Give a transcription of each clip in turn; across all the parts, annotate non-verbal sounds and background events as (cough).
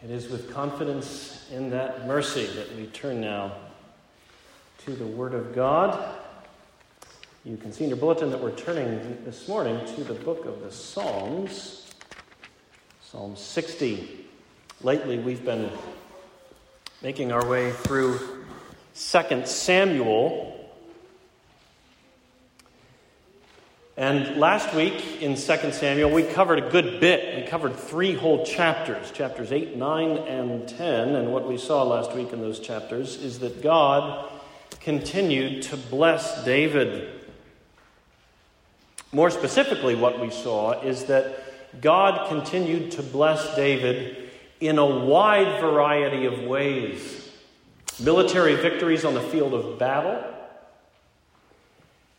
It is with confidence in that mercy that we turn now to the Word of God. You can see in your bulletin that we're turning this morning to the book of the Psalms, Psalm 60. Lately, we've been making our way through 2 Samuel. And last week in 2 Samuel, we covered a good bit. We covered three whole chapters, chapters 8, 9, and 10. And what we saw last week in those chapters is that God continued to bless David. More specifically, what we saw is that God continued to bless David in a wide variety of ways military victories on the field of battle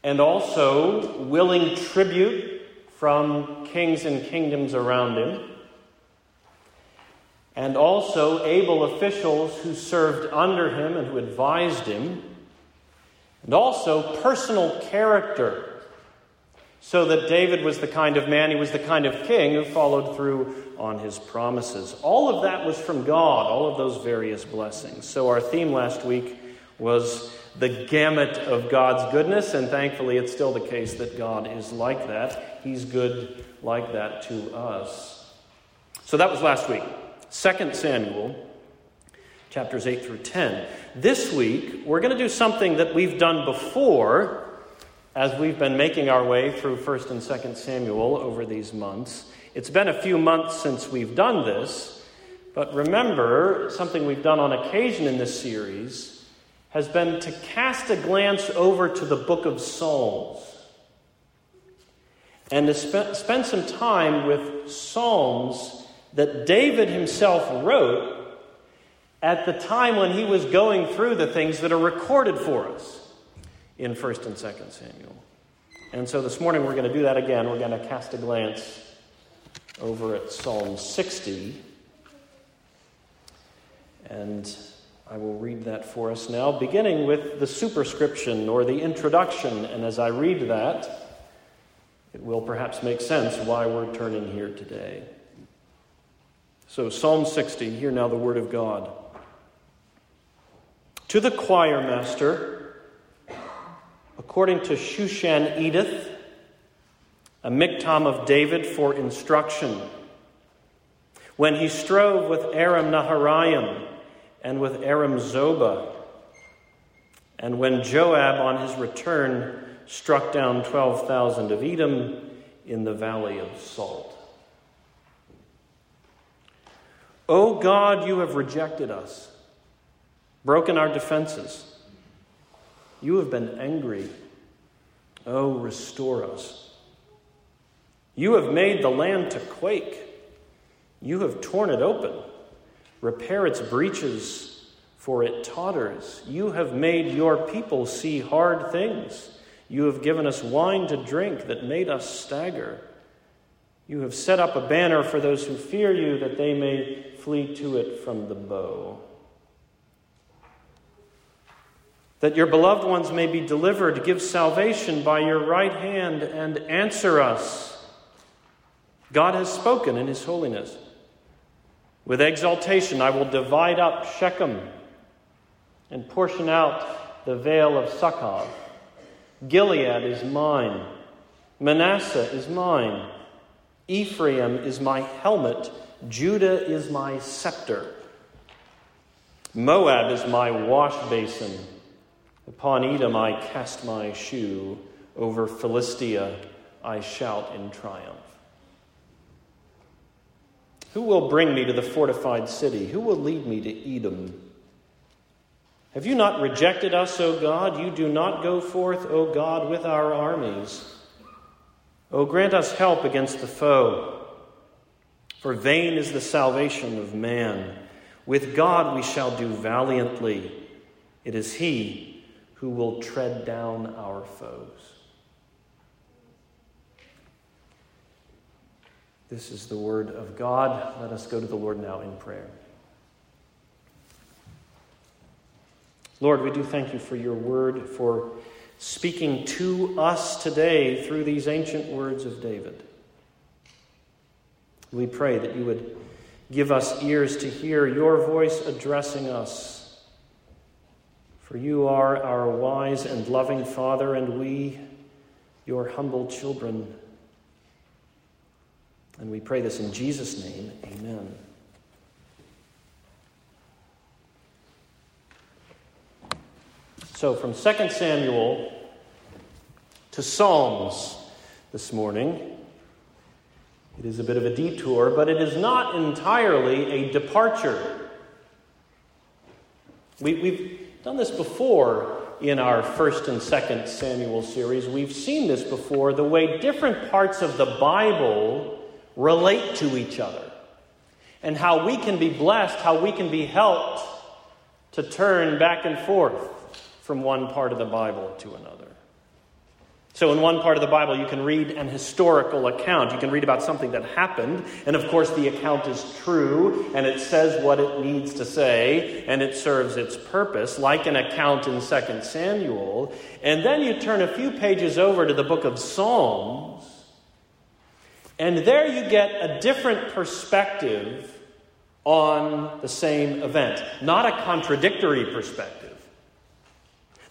and also willing tribute from kings and kingdoms around him, and also able officials who served under him and who advised him, and also personal character. So that David was the kind of man, he was the kind of king who followed through on his promises. All of that was from God, all of those various blessings. So, our theme last week was the gamut of God's goodness, and thankfully it's still the case that God is like that. He's good like that to us. So that was last week. 2 Samuel chapters 8 through 10. This week, we're going to do something that we've done before as we've been making our way through 1st and 2nd Samuel over these months. It's been a few months since we've done this, but remember something we've done on occasion in this series has been to cast a glance over to the book of Psalms and to spe- spend some time with Psalms that David himself wrote at the time when he was going through the things that are recorded for us in 1st and 2nd Samuel. And so this morning we're going to do that again. We're going to cast a glance over at Psalm 60. And I will read that for us now, beginning with the superscription or the introduction. And as I read that, it will perhaps make sense why we're turning here today. So, Psalm 60, hear now the word of God. To the choir master, according to Shushan Eduth, a miktam of David for instruction, when he strove with Aram Naharaim, and with Aram Zobah. And when Joab, on his return, struck down 12,000 of Edom in the valley of Salt. O God, you have rejected us, broken our defenses. You have been angry. Oh, restore us. You have made the land to quake. You have torn it open. Repair its breaches, for it totters. You have made your people see hard things. You have given us wine to drink that made us stagger. You have set up a banner for those who fear you, that they may flee to it from the bow. That your beloved ones may be delivered, give salvation by your right hand and answer us. God has spoken in his holiness. With exultation, I will divide up Shechem and portion out the vale of Succoth. Gilead is mine. Manasseh is mine. Ephraim is my helmet. Judah is my scepter. Moab is my wash basin. Upon Edom I cast my shoe. Over Philistia I shout in triumph. Who will bring me to the fortified city? Who will lead me to Edom? Have you not rejected us, O God? You do not go forth, O God, with our armies. O grant us help against the foe. For vain is the salvation of man. With God we shall do valiantly. It is He who will tread down our foes. This is the word of God. Let us go to the Lord now in prayer. Lord, we do thank you for your word, for speaking to us today through these ancient words of David. We pray that you would give us ears to hear your voice addressing us. For you are our wise and loving Father, and we, your humble children. And we pray this in Jesus' name. Amen. So, from 2 Samuel to Psalms this morning. It is a bit of a detour, but it is not entirely a departure. We, have done this before in our first and second Samuel series. We've seen this before the way different parts of the Bible relate to each other, and how we can be blessed, how we can be helped to turn back and forth from one part of the Bible to another. So, in one part of the Bible, you can read an historical account. You can read about something that happened, and of course, the account is true, and it says what it needs to say, and it serves its purpose, like an account in 2 Samuel. And then you turn a few pages over to the book of Psalms, and there you get a different perspective on the same event, not a contradictory perspective.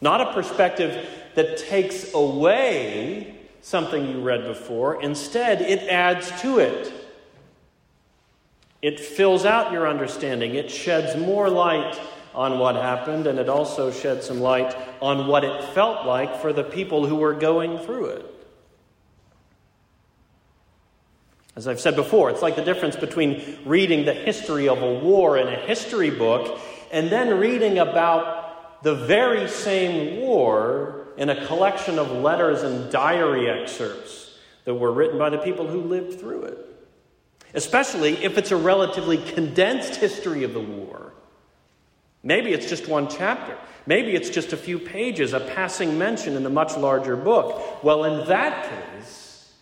Not a perspective that takes away something you read before. Instead, it adds to it. It fills out your understanding. It sheds more light on what happened, and it also sheds some light on what it felt like for the people who were going through it. As I've said before, it's like the difference between reading the history of a war in a history book and then reading about the very same war in a collection of letters and diary excerpts that were written by the people who lived through it. Especially if it's a relatively condensed history of the war. Maybe it's just one chapter. Maybe it's just a few pages, a passing mention in a much larger book. Well, in that case,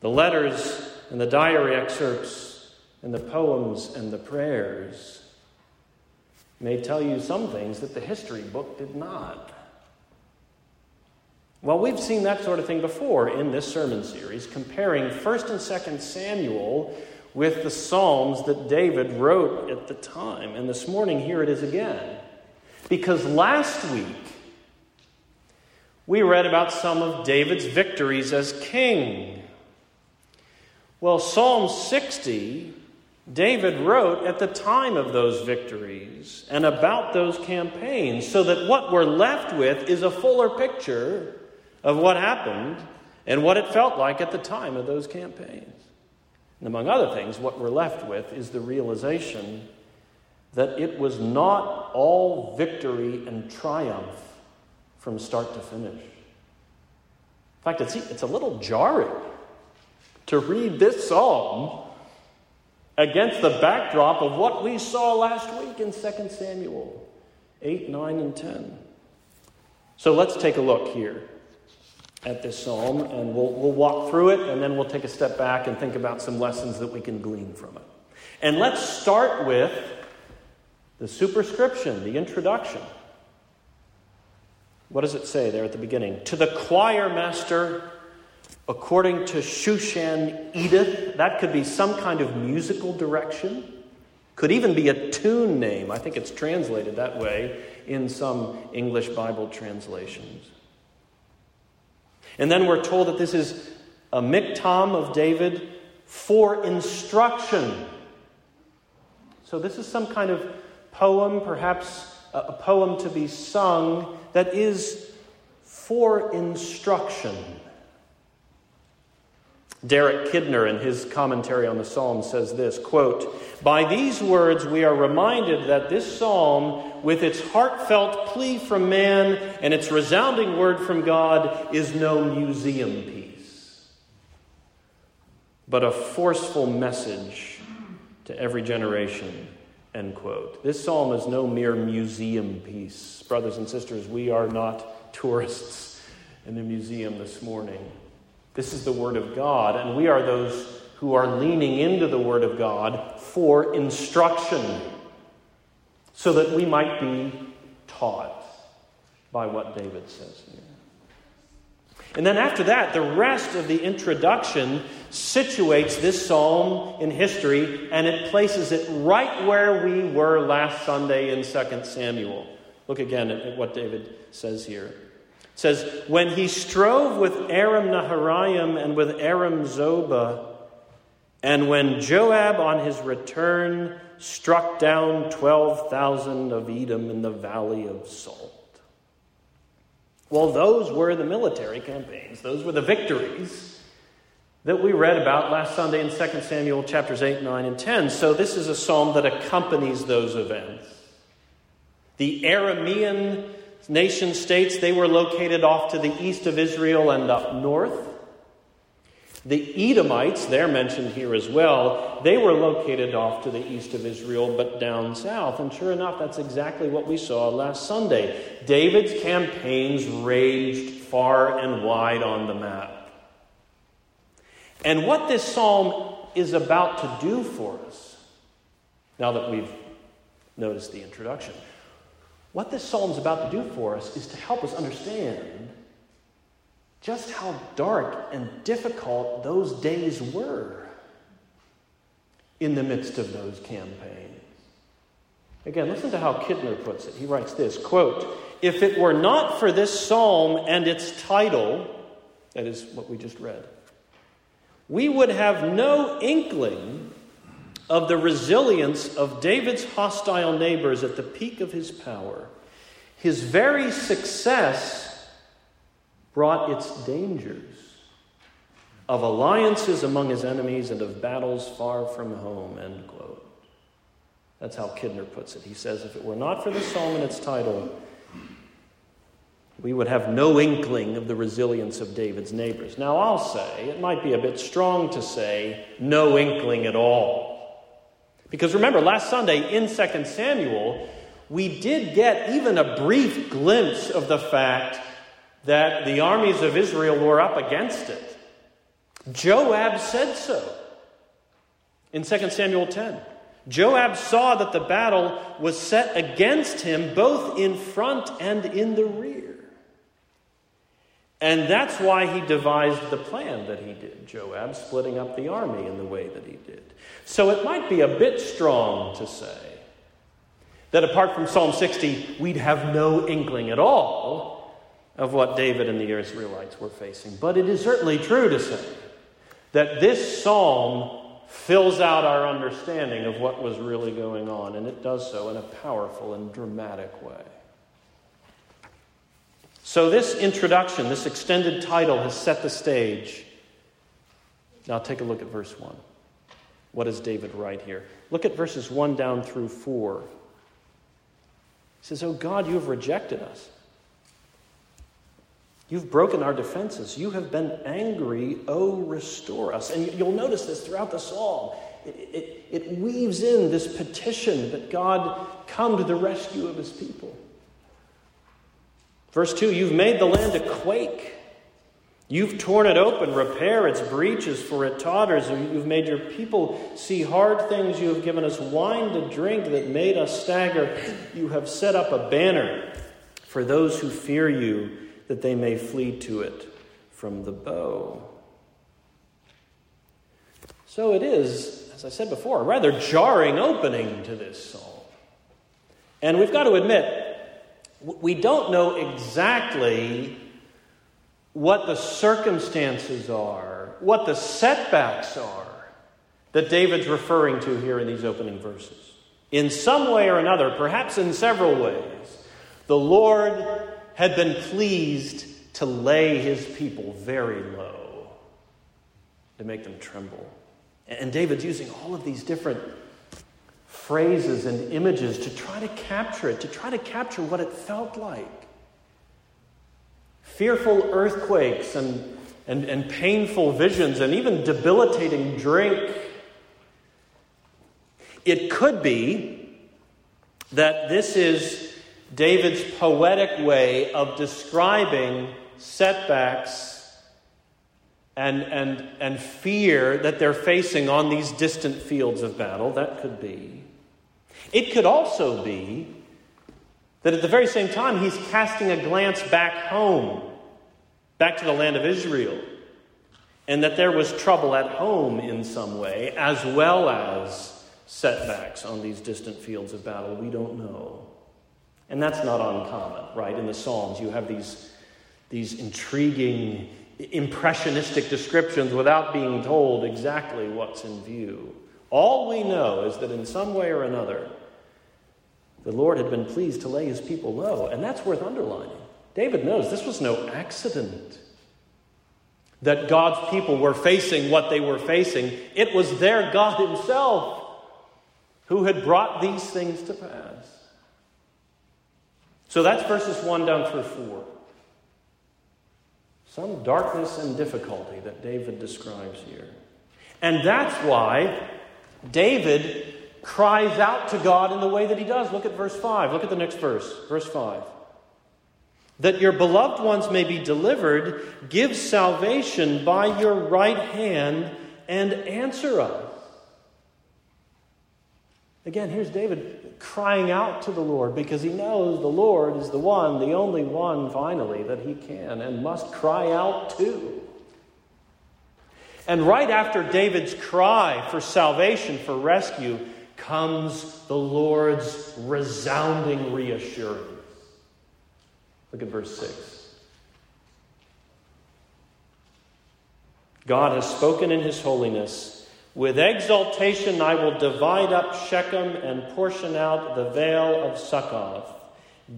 the letters and the diary excerpts and the poems and the prayers may tell you some things that the history book did not. Well, we've seen that sort of thing before in this sermon series, comparing 1st and 2nd Samuel with the Psalms that David wrote at the time. And this morning, here it is again. Because last week, we read about some of David's victories as king. Well, Psalm 60 David wrote at the time of those victories and about those campaigns, so that what we're left with is a fuller picture of what happened and what it felt like at the time of those campaigns. And among other things, what we're left with is the realization that it was not all victory and triumph from start to finish. In fact, it's, it's a little jarring to read this psalm against the backdrop of what we saw last week in 2 Samuel 8, 9, and 10. So let's take a look here at this psalm, and we'll, we'll walk through it, and then we'll take a step back and think about some lessons that we can glean from it. And let's start with the superscription, the introduction. What does it say there at the beginning? To the choir master According to Shushan Eduth, that could be some kind of musical direction. Could even be a tune name. I think it's translated that way in some English Bible translations. And then we're told that this is a miktam of David for instruction. So this is some kind of poem, perhaps a poem to be sung, that is for instruction. Derek Kidner, in his commentary on the psalm, says this quote, By these words, we are reminded that this psalm, with its heartfelt plea from man and its resounding word from God, is no museum piece, but a forceful message to every generation. End quote. This psalm is no mere museum piece. Brothers and sisters, we are not tourists in a museum this morning. This is the Word of God, and we are those who are leaning into the Word of God for instruction so that we might be taught by what David says here. And then after that, the rest of the introduction situates this psalm in history and it places it right where we were last Sunday in 2 Samuel. Look again at what David says here. Says, When he strove with Aram Naharaim and with Aram Zobah, and when Joab on his return struck down 12,000 of Edom in the valley of Salt. Well, those were the military campaigns, those were the victories that we read about last Sunday in 2 Samuel chapters 8, 9, and 10. So this is a psalm that accompanies those events. The Aramean nation states, they were located off to the east of Israel and up north. The Edomites, they're mentioned here as well, they were located off to the east of Israel but down south. And sure enough, that's exactly what we saw last Sunday. David's campaigns raged far and wide on the map. And what this psalm is about to do for us, now that we've noticed the introduction, what this psalm is about to do for us is to help us understand just how dark and difficult those days were in the midst of those campaigns. Again, listen to how Kidner puts it. He writes this quote, If it were not for this psalm and its title, that is what we just read, we would have no inkling of the resilience of David's hostile neighbors at the peak of his power. His very success brought its dangers of alliances among his enemies and of battles far from home. End quote. That's how Kidner puts it. He says, if it were not for the psalm and its title, we would have no inkling of the resilience of David's neighbors. Now, I'll say, it might be a bit strong to say no inkling at all. Because remember, last Sunday in 2 Samuel, we did get even a brief glimpse of the fact that the armies of Israel were up against it. Joab said so in 2 Samuel 10. Joab saw that the battle was set against him both in front and in the rear. And that's why he devised the plan that he did, Joab splitting up the army in the way that he did. So it might be a bit strong to say that apart from Psalm 60, we'd have no inkling at all of what David and the Israelites were facing. But it is certainly true to say that this psalm fills out our understanding of what was really going on, and it does so in a powerful and dramatic way. So, this introduction, this extended title, has set the stage. Now, take a look at verse 1. What does David write here? Look at verses 1 down through 4. He says, Oh God, you have rejected us. You've broken our defenses. You have been angry. Oh, restore us. And you'll notice this throughout the psalm. It, it, it, weaves in this petition that God come to the rescue of his people. Verse 2 You've made the land a quake. You've torn it open, repair its breaches, for it totters. You've made your people see hard things. You have given us wine to drink that made us stagger. You have set up a banner for those who fear you that they may flee to it from the bow. So it is, as I said before, a rather jarring opening to this psalm. And we've got to admit, we don't know exactly what the circumstances are, what the setbacks are that David's referring to here in these opening verses. In some way or another, perhaps in several ways, the Lord had been pleased to lay his people very low, to make them tremble. And David's using all of these different phrases and images to try to capture it, to try to capture what it felt like. Fearful earthquakes and, and, and painful visions and even debilitating drink. It could be that this is David's poetic way of describing setbacks and, and, and fear that they're facing on these distant fields of battle. That could be. It could also be that at the very same time, he's casting a glance back home, back to the land of Israel. and that there was trouble at home in some way, as well as setbacks on these distant fields of battle. We don't know. And that's not uncommon, right? In the Psalms, you have these, these intriguing, impressionistic descriptions without being told exactly what's in view. All we know is that in some way or another, the Lord had been pleased to lay his people low, and that's worth underlining. David knows this was no accident that God's people were facing what they were facing. It was their God Himself who had brought these things to pass. So that's verses 1 down through 4. Some darkness and difficulty that David describes here. And that's why David cries out to God in the way that he does. Look at verse 5. Look at the next verse, verse 5. That your beloved ones may be delivered, give salvation by your right hand and answer us. Again, here's David crying out to the Lord because he knows the Lord is the one, the only one, finally, that he can and must cry out to. And right after David's cry for salvation, for rescue, comes the Lord's resounding reassurance. Look at verse 6. God has spoken in his holiness. With exultation I will divide up Shechem and portion out the vale of Succoth.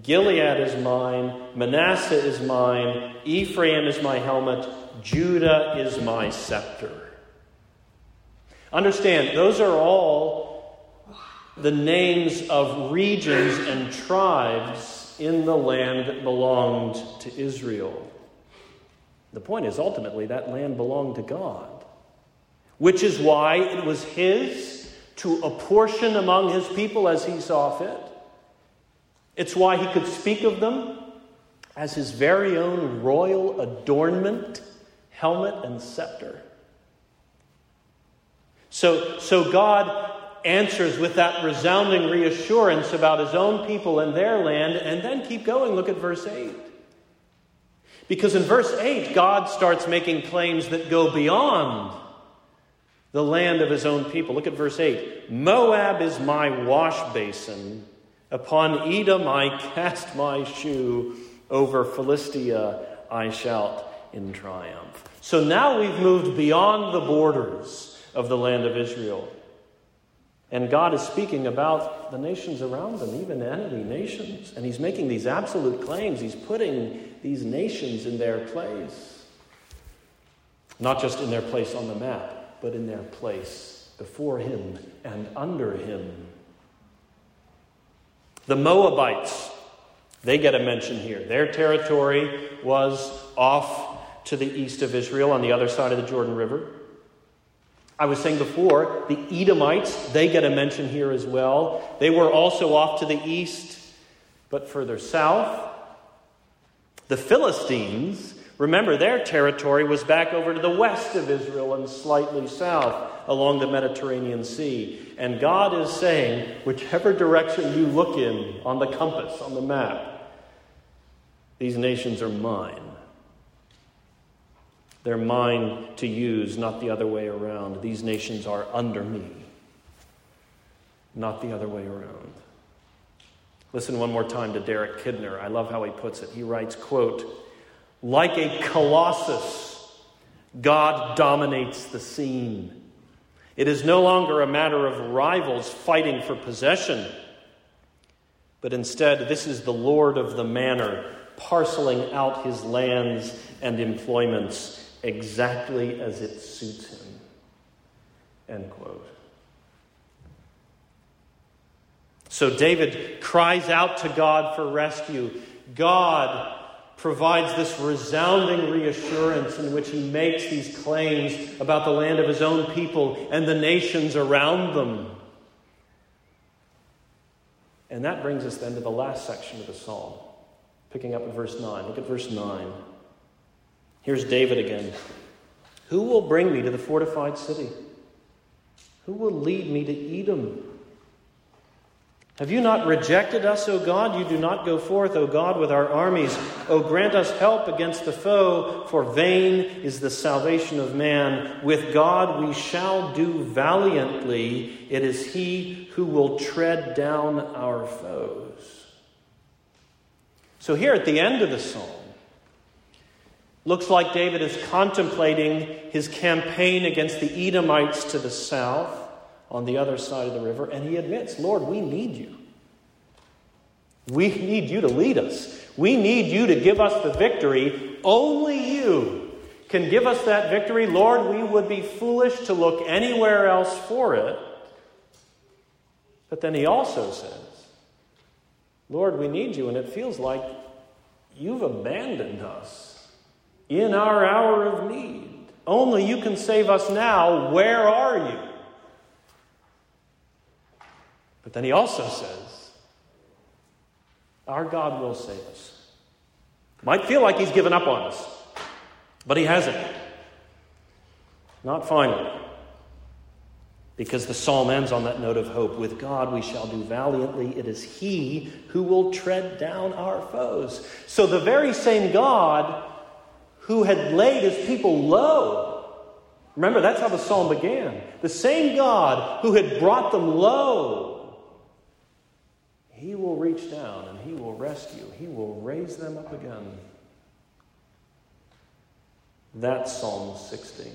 Gilead is mine, Manasseh is mine, Ephraim is my helmet, Judah is my scepter. Understand, those are all the names of regions and tribes in the land that belonged to Israel. The point is, ultimately, that land belonged to God which is why it was his to apportion among his people as he saw fit. It's why he could speak of them as his very own royal adornment, helmet, and scepter. So, so God answers with that resounding reassurance about his own people and their land, and then keep going. Look at verse 8. Because in verse 8, God starts making claims that go beyond the land of his own people. Look at verse 8 Moab is my wash basin. Upon Edom I cast my shoe. Over Philistia I shout in triumph. So now we've moved beyond the borders of the land of Israel. And God is speaking about the nations around them, even enemy nations. And He's making these absolute claims. He's putting these nations in their place. Not just in their place on the map, but in their place before him and under him. The Moabites, they get a mention here. Their territory was off to the east of Israel on the other side of the Jordan River. I was saying before, the Edomites, they get a mention here as well. They were also off to the east, but further south. The Philistines, Remember, their territory was back over to the west of Israel and slightly south along the Mediterranean Sea. And God is saying, whichever direction you look in on the compass, on the map, these nations are mine. They're mine to use, not the other way around. These nations are under me, not the other way around. Listen one more time to Derek Kidner. I love how he puts it. He writes, quote, like a colossus, God dominates the scene. It is no longer a matter of rivals fighting for possession, but instead, this is the Lord of the manor parceling out his lands and employments exactly as it suits him. End quote. So David cries out to God for rescue. God, provides this resounding reassurance in which he makes these claims about the land of his own people and the nations around them. And that brings us then to the last section of the psalm, picking up at verse 9. Look at verse 9. Here's David again. Who will bring me to the fortified city? Who will lead me to Edom? Have you not rejected us, O God? You do not go forth, O God, with our armies. O grant us help against the foe, for vain is the salvation of man. With God we shall do valiantly. It is He who will tread down our foes. So, here at the end of the psalm, looks like David is contemplating his campaign against the Edomites to the south on the other side of the river, and he admits, Lord, we need you. We need you to lead us. We need you to give us the victory. Only you can give us that victory. Lord, we would be foolish to look anywhere else for it. But then he also says, Lord, we need you, and it feels like you've abandoned us in our hour of need. Only you can save us now. Where are you? But then he also says, Our God will save us. Might feel like he's given up on us, but he hasn't. Not finally. Because the psalm ends on that note of hope. With God we shall do valiantly. It is He who will tread down our foes. So the very same God who had laid his people low. Remember, that's how the psalm began. The same God who had brought them low he will reach down and He will rescue. He will raise them up again. That's Psalm 60.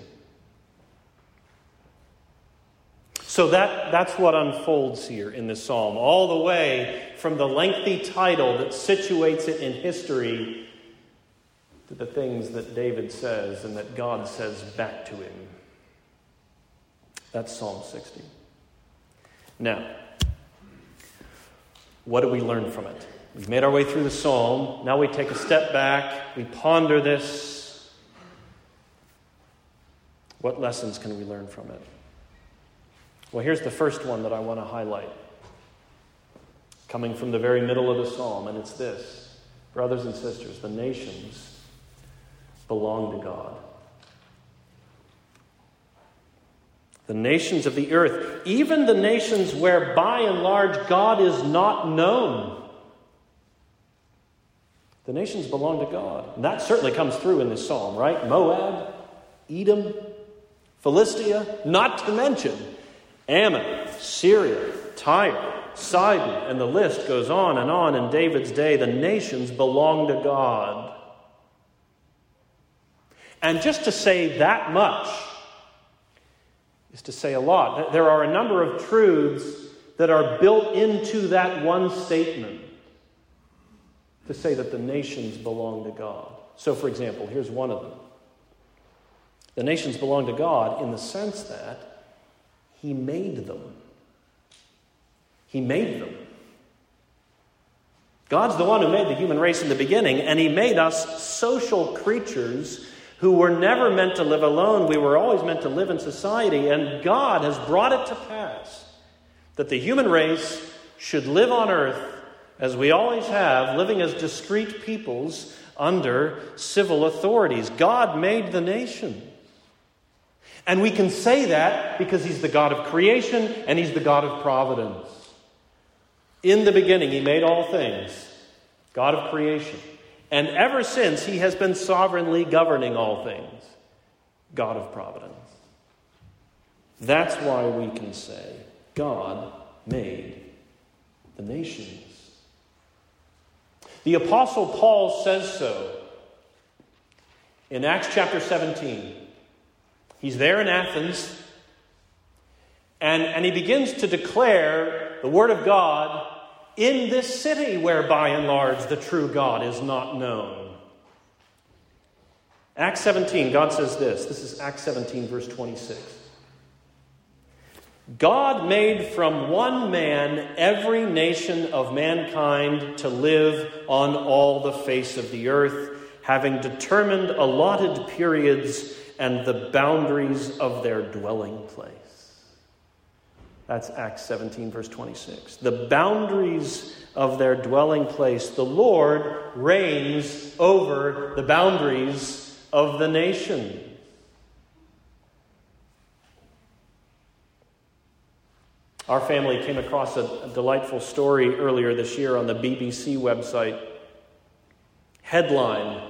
So that, that's what unfolds here in this psalm, all the way from the lengthy title that situates it in history to the things that David says and that God says back to him. That's Psalm 60. Now, what do we learn from it? We've made our way through the psalm. Now we take a step back. We ponder this. What lessons can we learn from it? Well, here's the first one that I want to highlight, coming from the very middle of the psalm, and it's this Brothers and sisters, the nations belong to God. the nations of the earth, even the nations where by and large God is not known. The nations belong to God. And that certainly comes through in this psalm, right? Moab, Edom, Philistia, not to mention Ammon, Syria, Tyre, Sidon, and the list goes on and on in David's day. The nations belong to God. And just to say that much, is to say a lot. There are a number of truths that are built into that one statement to say that the nations belong to God. So, for example, here's one of them the nations belong to God in the sense that He made them. He made them. God's the one who made the human race in the beginning, and He made us social creatures who were never meant to live alone. We were always meant to live in society, and God has brought it to pass that the human race should live on earth as we always have, living as discrete peoples under civil authorities. God made the nation. And we can say that because He's the God of creation and He's the God of providence. In the beginning, He made all things, God of creation. And ever since, he has been sovereignly governing all things, God of providence. That's why we can say God made the nations. The Apostle Paul says so in Acts chapter 17. He's there in Athens, and, and he begins to declare the Word of God in this city where by and large the true God is not known. Acts 17, God says this. This is Acts 17, verse 26. God made from one man every nation of mankind to live on all the face of the earth, having determined allotted periods and the boundaries of their dwelling place. That's Acts 17, verse 26. The boundaries of their dwelling place. The Lord reigns over the boundaries of the nation. Our family came across a, delightful story earlier this year on the BBC website. Headline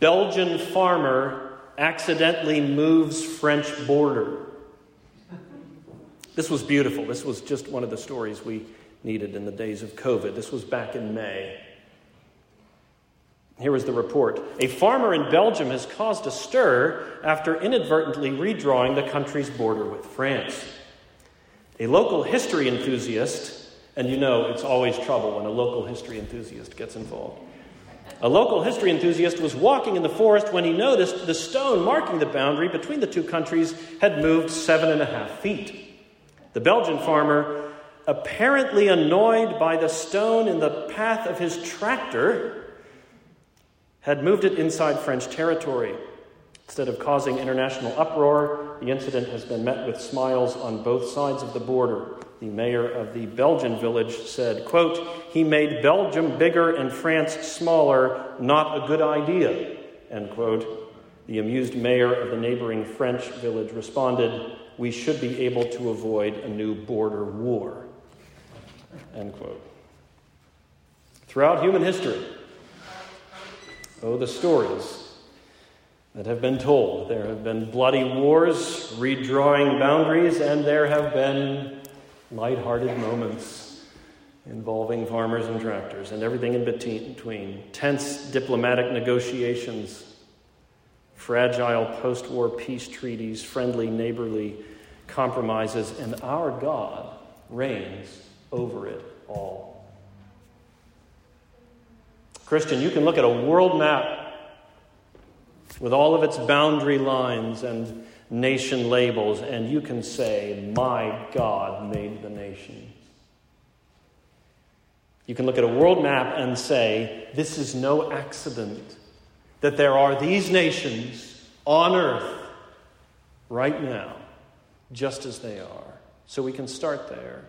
Belgian farmer accidentally moves French border. This was beautiful. This was just one of the stories we needed in the days of COVID. This was back in May. Here was the report. A farmer in Belgium has caused a stir after inadvertently redrawing the country's border with France. A local history enthusiast, and you know it's always trouble when a local history enthusiast gets involved. A local history enthusiast was walking in the forest when he noticed the stone marking the boundary between the two countries had moved seven and a half feet. The Belgian farmer, apparently annoyed by the stone in the path of his tractor, had moved it inside French territory. Instead of causing international uproar, the incident has been met with smiles on both sides of the border. The mayor of the Belgian village said, quote, He made Belgium bigger and France smaller, not a good idea, end quote. The amused mayor of the neighboring French village responded, We should be able to avoid a new border war, end quote. Throughout human history, oh, the stories that have been told. There have been bloody wars, redrawing boundaries, and there have been light-hearted moments involving farmers and tractors and everything in between. Tense diplomatic negotiations, fragile post war peace treaties, friendly neighborly compromises, and our God reigns over it all. Christian, you can look at a world map with all of its boundary lines and nation labels, and you can say, My God made the nations. You can look at a world map and say, This is no accident that there are these nations on earth right now, just as they are. So we can start there.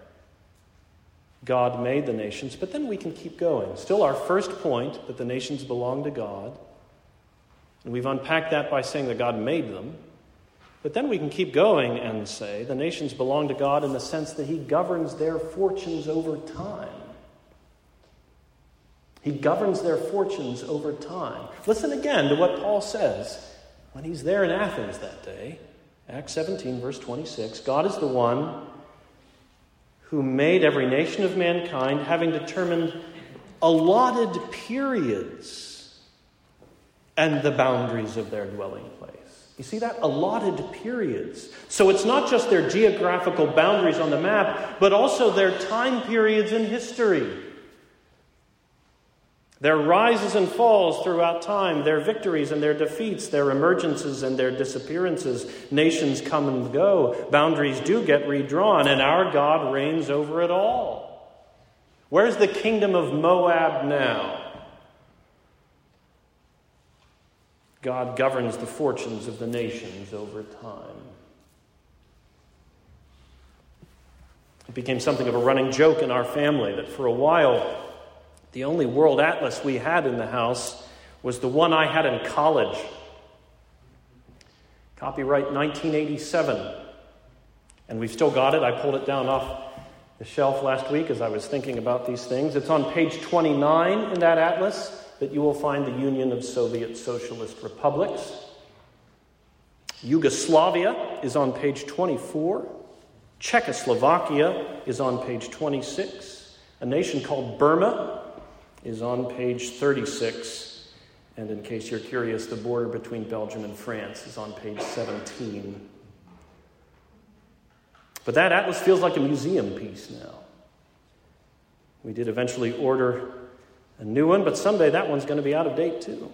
God made the nations, but then we can keep going. Still, our first point that the nations belong to God and we've unpacked that by saying that God made them. But then we can keep going and say the nations belong to God in the sense that He governs their fortunes over time. He governs their fortunes over time. Listen again to what Paul says when he's there in Athens that day. Acts 17, verse 26. God is the one who made every nation of mankind, having determined allotted periods and the boundaries of their dwelling place. You see that? Allotted periods. So it's not just their geographical boundaries on the map, but also their time periods in history. Their rises and falls throughout time, their victories and their defeats, their emergences and their disappearances. Nations come and go. Boundaries do get redrawn, and our God reigns over it all. Where's the kingdom of Moab now? God governs the fortunes of the nations over time. It became something of a running joke in our family that for a while, the only world atlas we had in the house was the one I had in college. Copyright 1987. And we've still got it. I pulled it down off the shelf last week as I was thinking about these things. It's on page 29 in that atlas that you will find the Union of Soviet Socialist Republics. Yugoslavia is on page 24. Czechoslovakia is on page 26. A nation called Burma is on page 36. And in case you're curious, the border between Belgium and France is on page 17. But that atlas feels like a museum piece now. We did eventually order a new one, but someday that one's going to be out of date too.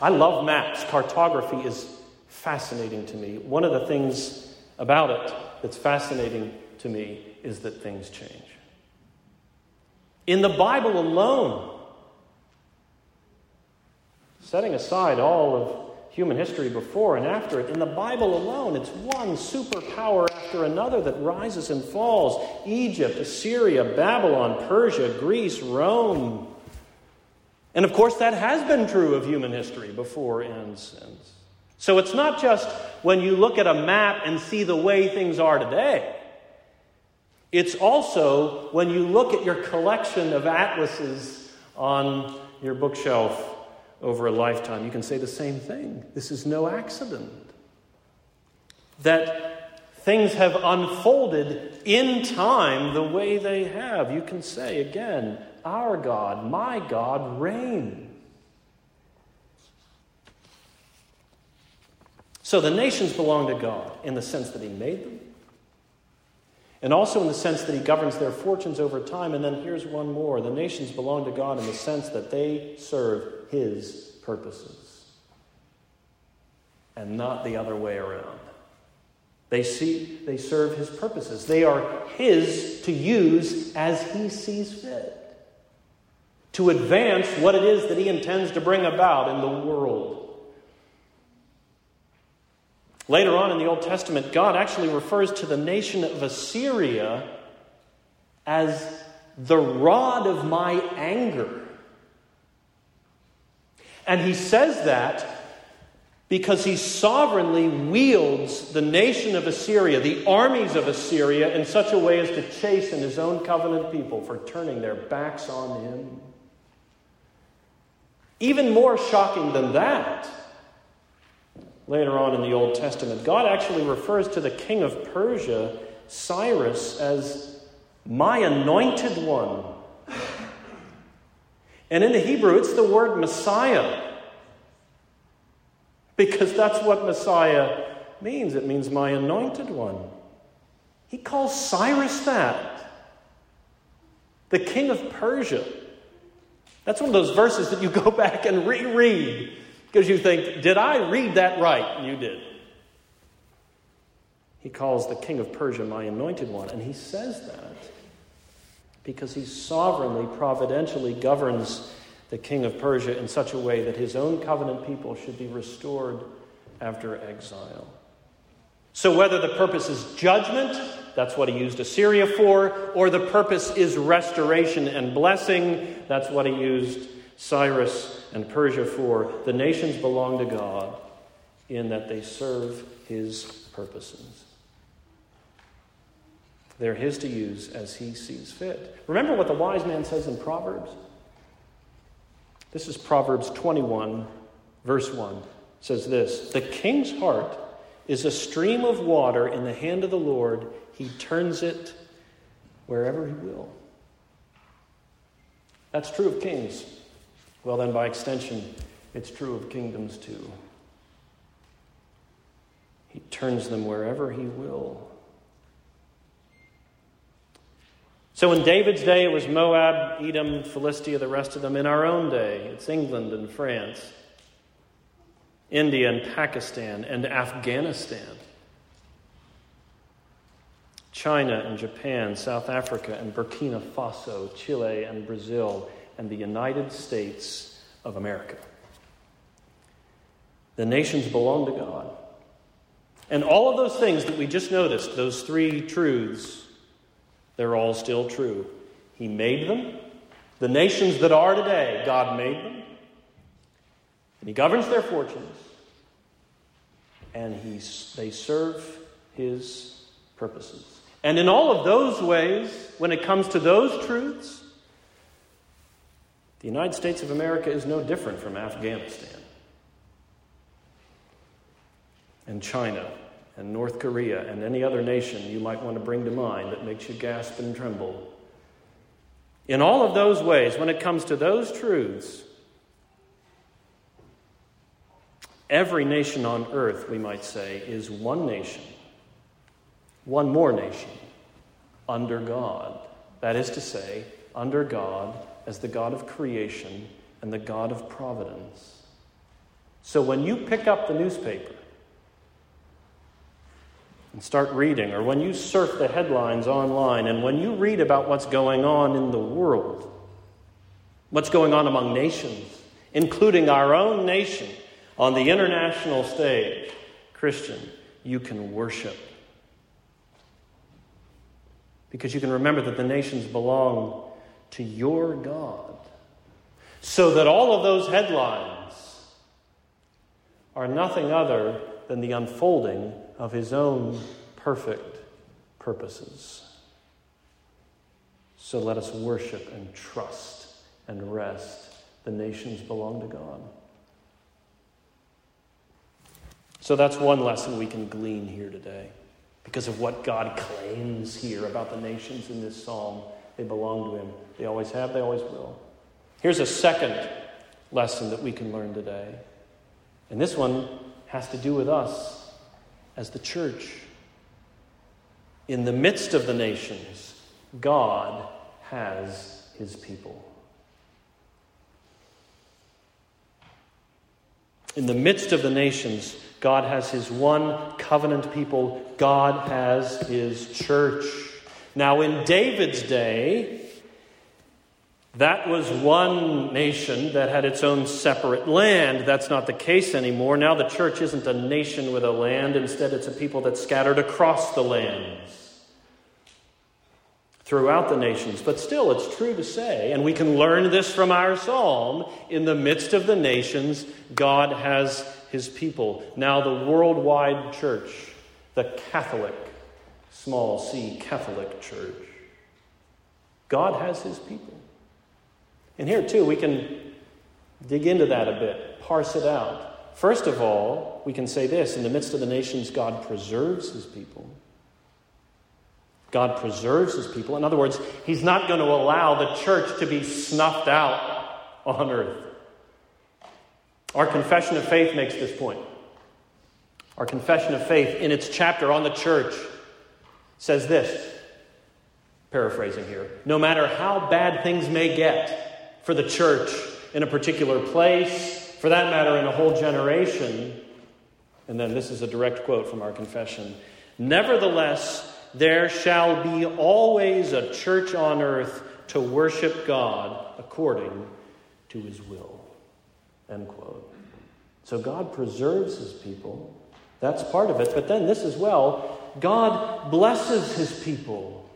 I love maps. Cartography is fascinating to me. One of the things about it that's fascinating to me is that things change. In the Bible alone, setting aside all of human history before and after it. In the Bible alone, it's one superpower after another that rises and falls Egypt, Assyria, Babylon, Persia, Greece, Rome. And of course, that has been true of human history before and since. So it's not just when you look at a map and see the way things are today. It's also when you look at your collection of atlases on your bookshelf over a lifetime, you can say the same thing. This is no accident. That things have unfolded in time the way they have. You can say again, Our God, my God, reigns. So the nations belong to God in the sense that He made them, and also in the sense that He governs their fortunes over time. And then here's one more the nations belong to God in the sense that they serve His purposes, and not the other way around. They see they serve his purposes. They are his to use as he sees fit. To advance what it is that he intends to bring about in the world. Later on in the Old Testament, God actually refers to the nation of Assyria as the rod of my anger. And he says that because he sovereignly wields the nation of Assyria, the armies of Assyria, in such a way as to chasten his own covenant people for turning their backs on him. Even more shocking than that, later on in the Old Testament, God actually refers to the king of Persia, Cyrus, as my anointed one. And in the Hebrew, it's the word Messiah. Because that's what Messiah means. It means my anointed one. He calls Cyrus that. The king of Persia. That's one of those verses that you go (laughs) back and reread because you think, did I read that right? And you did. He calls the king of Persia my anointed one. And he says that because he sovereignly, providentially governs the king of Persia in such a way that his own covenant people should be restored after exile. So, whether the purpose is judgment, that's what he used Assyria for, or the purpose is restoration and blessing, that's what he used Cyrus and Persia for, the nations belong to God in that they serve his purposes. They're his to use as he sees fit. Remember what the wise man says in Proverbs? This is Proverbs 21, verse 1. It says this The king's heart is a stream of water in the hand of the Lord, he turns it wherever he will. That's true of kings. Well, then, by extension, it's true of kingdoms too. He turns them wherever he will. So in David's day, it was Moab, Edom, Philistia, the rest of them. In our own day, it's England and France, India and Pakistan and Afghanistan, China and Japan, South Africa and Burkina Faso, Chile and Brazil, and the United States of America. The nations belong to God. And all of those things that we just noticed, those three truths, they're all still true. He made them. The nations that are today, God made them. And He governs their fortunes. And he, they serve His purposes. And in all of those ways, when it comes to those truths, the United States of America is no different from Afghanistan and China and North Korea and any other nation you might want to bring to mind that makes you gasp and tremble. In all of those ways, when it comes to those truths, every nation on earth, we might say, is one nation, one more nation, under God. That is to say, under God as the God of creation and the God of providence. So when you pick up the newspaper, and start reading, or when you surf the headlines online, and when you read about what's going on in the world, what's going on among nations, including our own nation on the international stage, Christian, you can worship. Because you can remember that the nations belong to your God. So that all of those headlines are nothing other than the unfolding of his own perfect purposes. So let us worship and trust and rest. The nations belong to God. So that's one lesson we can glean here today because of what God claims here about the nations in this psalm. They belong to Him. They always have, they always will. Here's a second lesson that we can learn today. And this one has to do with us as the church. In the midst of the nations, God has his people. In the midst of the nations, God has his one covenant people. God has his church. Now, in David's day, that was one nation that had its own separate land. That's not the case anymore. Now the church isn't a nation with a land. Instead, it's a people that's scattered across the lands throughout the nations. But still, it's true to say, and we can learn this from our psalm in the midst of the nations, God has his people. Now, the worldwide church, the Catholic, small c, Catholic church, God has his people. And here, too, we can dig into that a bit, parse it out. First of all, we can say this in the midst of the nations, God preserves his people. God preserves his people. In other words, he's not going to allow the church to be snuffed out on earth. Our confession of faith makes this point. Our confession of faith, in its chapter on the church, says this paraphrasing here no matter how bad things may get, for the church in a particular place, for that matter, in a whole generation. And then this is a direct quote from our confession Nevertheless, there shall be always a church on earth to worship God according to his will. End quote. So God preserves his people. That's part of it. But then this as well God blesses his people.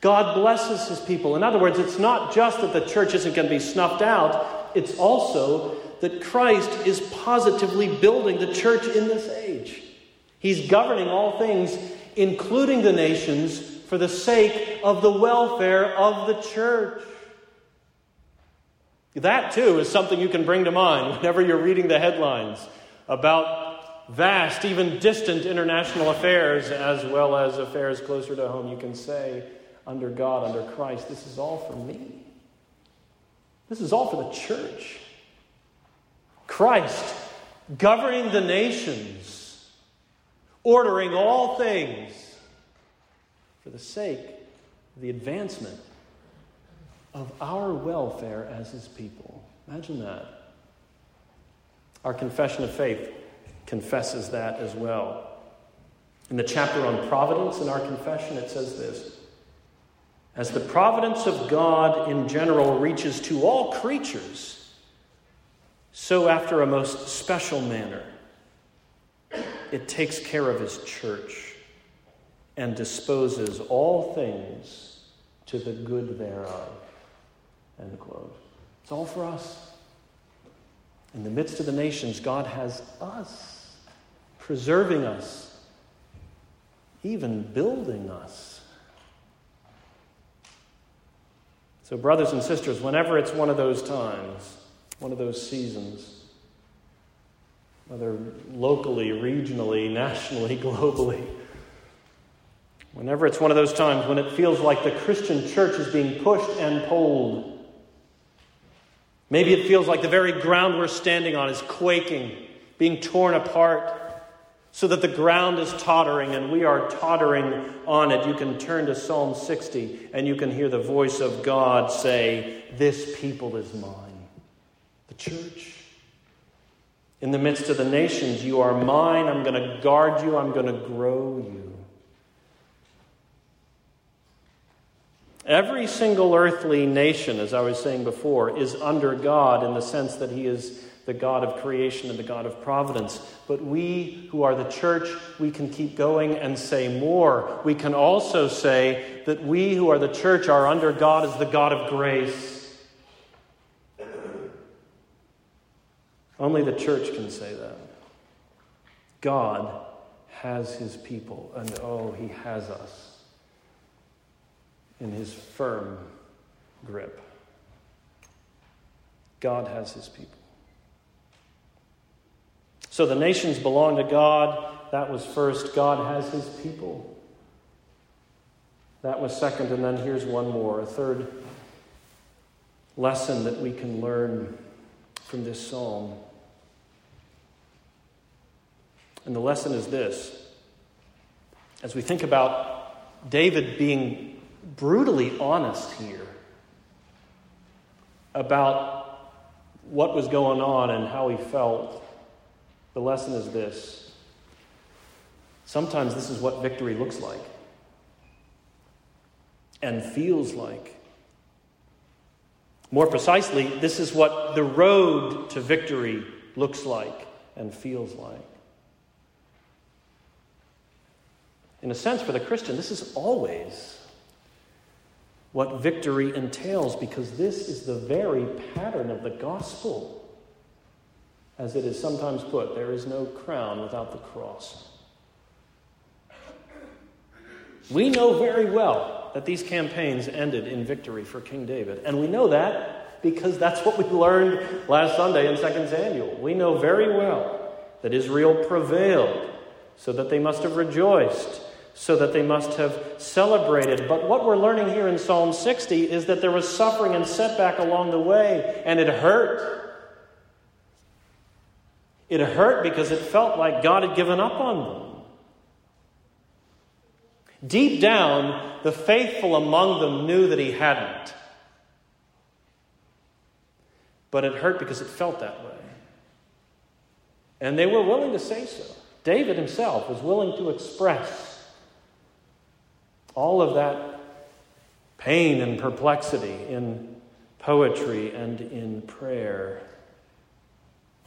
God blesses his people. In other words, it's not just that the church isn't going to be snuffed out, it's also that Christ is positively building the church in this age. He's governing all things, including the nations, for the sake of the welfare of the church. That, too, is something you can bring to mind whenever you're reading the headlines about vast, even distant international affairs, as well as affairs closer to home. You can say, under God, under Christ. This is all for me. This is all for the church. Christ governing the nations, ordering all things for the sake of the advancement of our welfare as his people. Imagine that. Our confession of faith confesses that as well. In the chapter on providence in our confession, it says this as the providence of God in general reaches to all creatures, so after a most special manner, it takes care of his church and disposes all things to the good thereof. End quote. It's all for us. In the midst of the nations, God has us, preserving us, even building us. So, brothers and sisters, whenever it's one of those times, one of those seasons, whether locally, regionally, nationally, (laughs) globally, whenever it's one of those times when it feels like the Christian church is being pushed and pulled, maybe it feels like the very ground we're standing on is quaking, being torn apart so that the ground is tottering and we are tottering on it. You can turn to Psalm 60 and you can hear the voice of God say, This people is mine. The church. In the midst of the nations, you are mine. I'm going to guard you, I'm going to grow you. Every single earthly nation, as I was saying before, is under God in the sense that He is the God of creation and the God of providence. But we who are the church, we can keep going and say more. We can also say that we who are the church are under God as the God of grace. Only the church can say that. God has his people, and oh, he has us in his firm grip. God has his people. So the nations belong to God. That was first. God has his people. That was second. And then here's one more a third lesson that we can learn from this psalm. And the lesson is this as we think about David being brutally honest here about what was going on and how he felt, the lesson is this. Sometimes this is what victory looks like and feels like. More precisely, this is what the road to victory looks like and feels like. In a sense, for the Christian, this is always what victory entails because this is the very pattern of the gospel. As it is sometimes put, there is no crown without the cross. We know very well that these campaigns ended in victory for King David. And we know that because that's what we learned last Sunday in 2 Samuel. We know very well that Israel prevailed, so that they must have rejoiced so that they must have celebrated. But what we're learning here in Psalm 60 is that there was suffering and setback along the way, and it hurt. It hurt because it felt like God had given up on them. Deep down, the faithful among them knew that He hadn't. But it hurt because it felt that way. And they were willing to say so. David himself was willing to express all of that pain and perplexity in poetry and in prayer.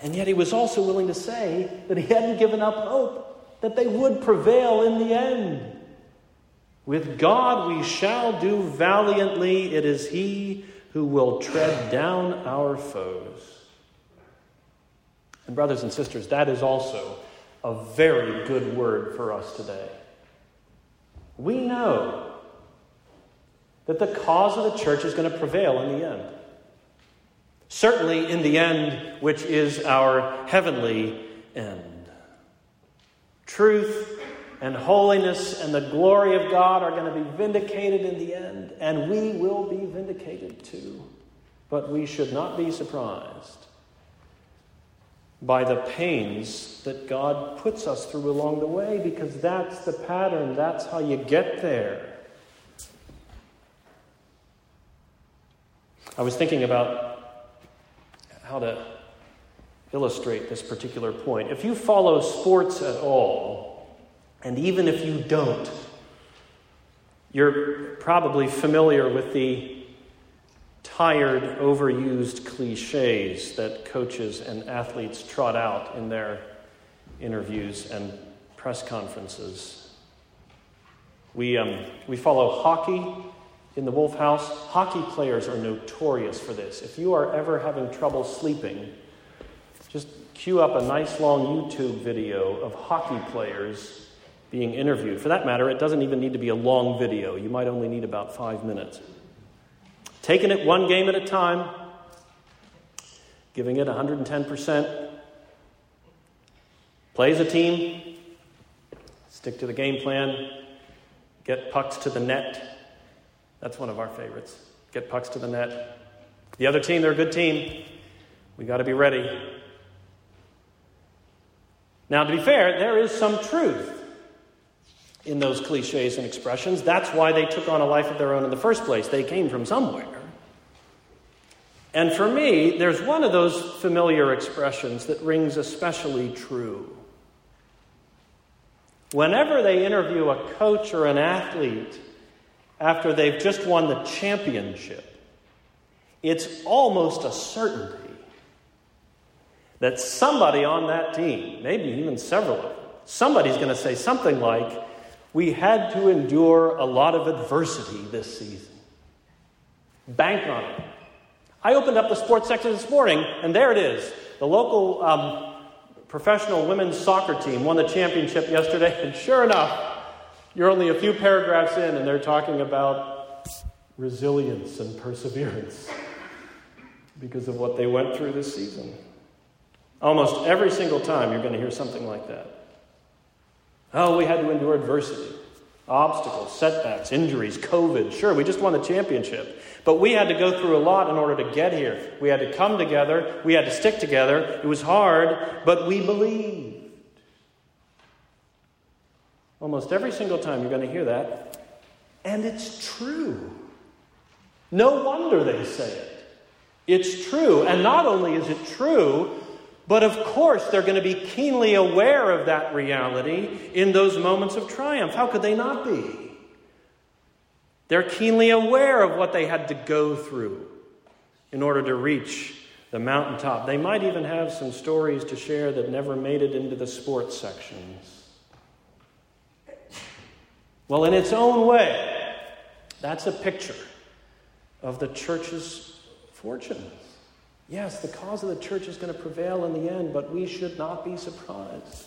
And yet he was also willing to say that he hadn't given up hope, that they would prevail in the end. With God we shall do valiantly. It is He who will tread down our foes. And, brothers and sisters, that is also a very good word for us today we know that the cause of the church is going to prevail in the end. Certainly in the end, which is our heavenly end. Truth and holiness and the glory of God are going to be vindicated in the end, and we will be vindicated too. But we should not be surprised by the pains that God puts us through along the way because that's the pattern, that's how you get there. I was thinking about how to illustrate this particular point. If you follow sports at all, and even if you don't, you're probably familiar with the tired, overused cliches that coaches and athletes trot out in their interviews and press conferences. We, um, we follow hockey in the Wolf House. Hockey players are notorious for this. If you are ever having trouble sleeping, just cue up a nice long YouTube video of hockey players being interviewed. For that matter, it doesn't even need to be a long video, you might only need about five minutes taking it one game at a time, giving it 110%. Play as a team, stick to the game plan, get pucks to the net. That's one of our favorites. Get pucks to the net. The other team, they're a good team. We got to be ready. Now, to be fair, there is some truth in those cliches and expressions. That's why they took on a life of their own in the first place. They came from somewhere. And for me, there's one of those familiar expressions that rings especially true. Whenever they interview a coach or an athlete after they've just won the championship, it's almost a certainty that somebody on that team, maybe even several of them, somebody's going to say something like, We had to endure a lot of adversity this season. Bank on it. I opened up the sports section this morning, and there it is. The local um, professional women's soccer team won the championship yesterday, (laughs) and sure enough, you're only a few paragraphs in, and they're talking about resilience and perseverance (laughs) because of what they went through this season. Almost every single time, you're going to hear something like that. Oh, we had to endure adversity, obstacles, setbacks, injuries, COVID. Sure, we just won the championship. But we had to go through a lot in order to get here. We had to come together, we had to stick together. It was hard, but we believed. Almost every single time you're going to hear that. And it's true. No wonder they say it. It's true. And not only is it true, but of course they're going to be keenly aware of that reality in those moments of triumph. How could they not be? They're keenly aware of what they had to go through in order to reach the mountaintop. They might even have some stories to share that never made it into the sports sections. Well, in its own way, that's a picture of the church's fortunes. Yes, the cause of the church is going to prevail in the end, but we should not be surprised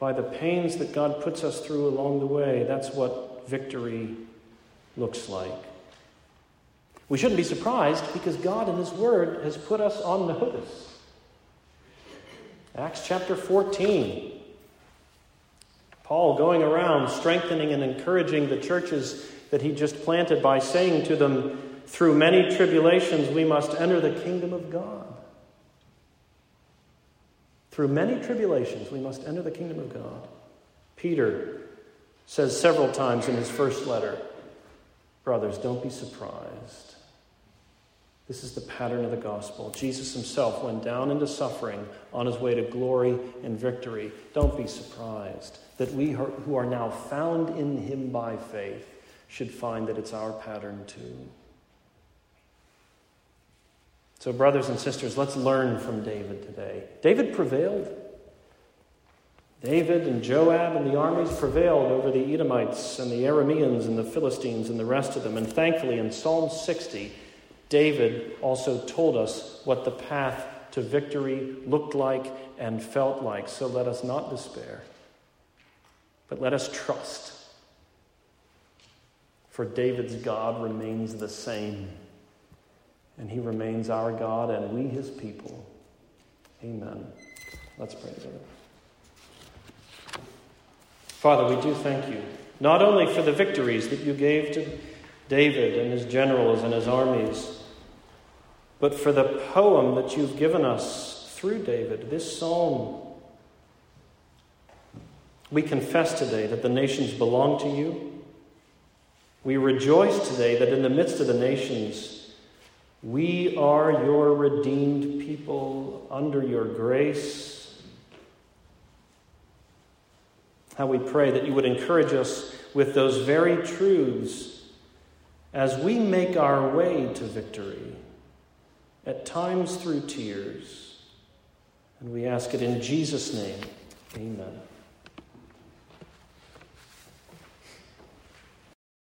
by the pains that God puts us through along the way. That's victory looks like. We shouldn't be surprised because God in His Word has put us on notice. Acts chapter 14. Paul going around strengthening and encouraging the churches that he just planted by saying to them, Through many tribulations we must enter the kingdom of God. Through many tribulations we must enter the kingdom of God. Peter says several times in his first letter, Brothers, don't be surprised. This is the pattern of the gospel. Jesus himself went down into suffering on his way to glory and victory. Don't be surprised that we who are now found in him by faith should find that it's our pattern too. So, brothers and sisters, let's learn from David today. David prevailed. David and Joab and the armies prevailed over the Edomites and the Arameans and the Philistines and the rest of them. And thankfully, in Psalm 60, David also told us what the path to victory looked like and felt like. So let us not despair, but let us trust. For David's God remains the same, and he remains our God, and we his people. Amen. Let's pray together. Father, we do thank you, not only for the victories that you gave to David and his generals and his armies but for the poem that you've given us through David, this psalm. We confess today that the nations belong to you. We rejoice today that in the midst of the nations, we are your redeemed people under your grace. How we pray that you would encourage us with those very truths as we make our way to victory at times through tears. And we ask it in Jesus' name. Amen.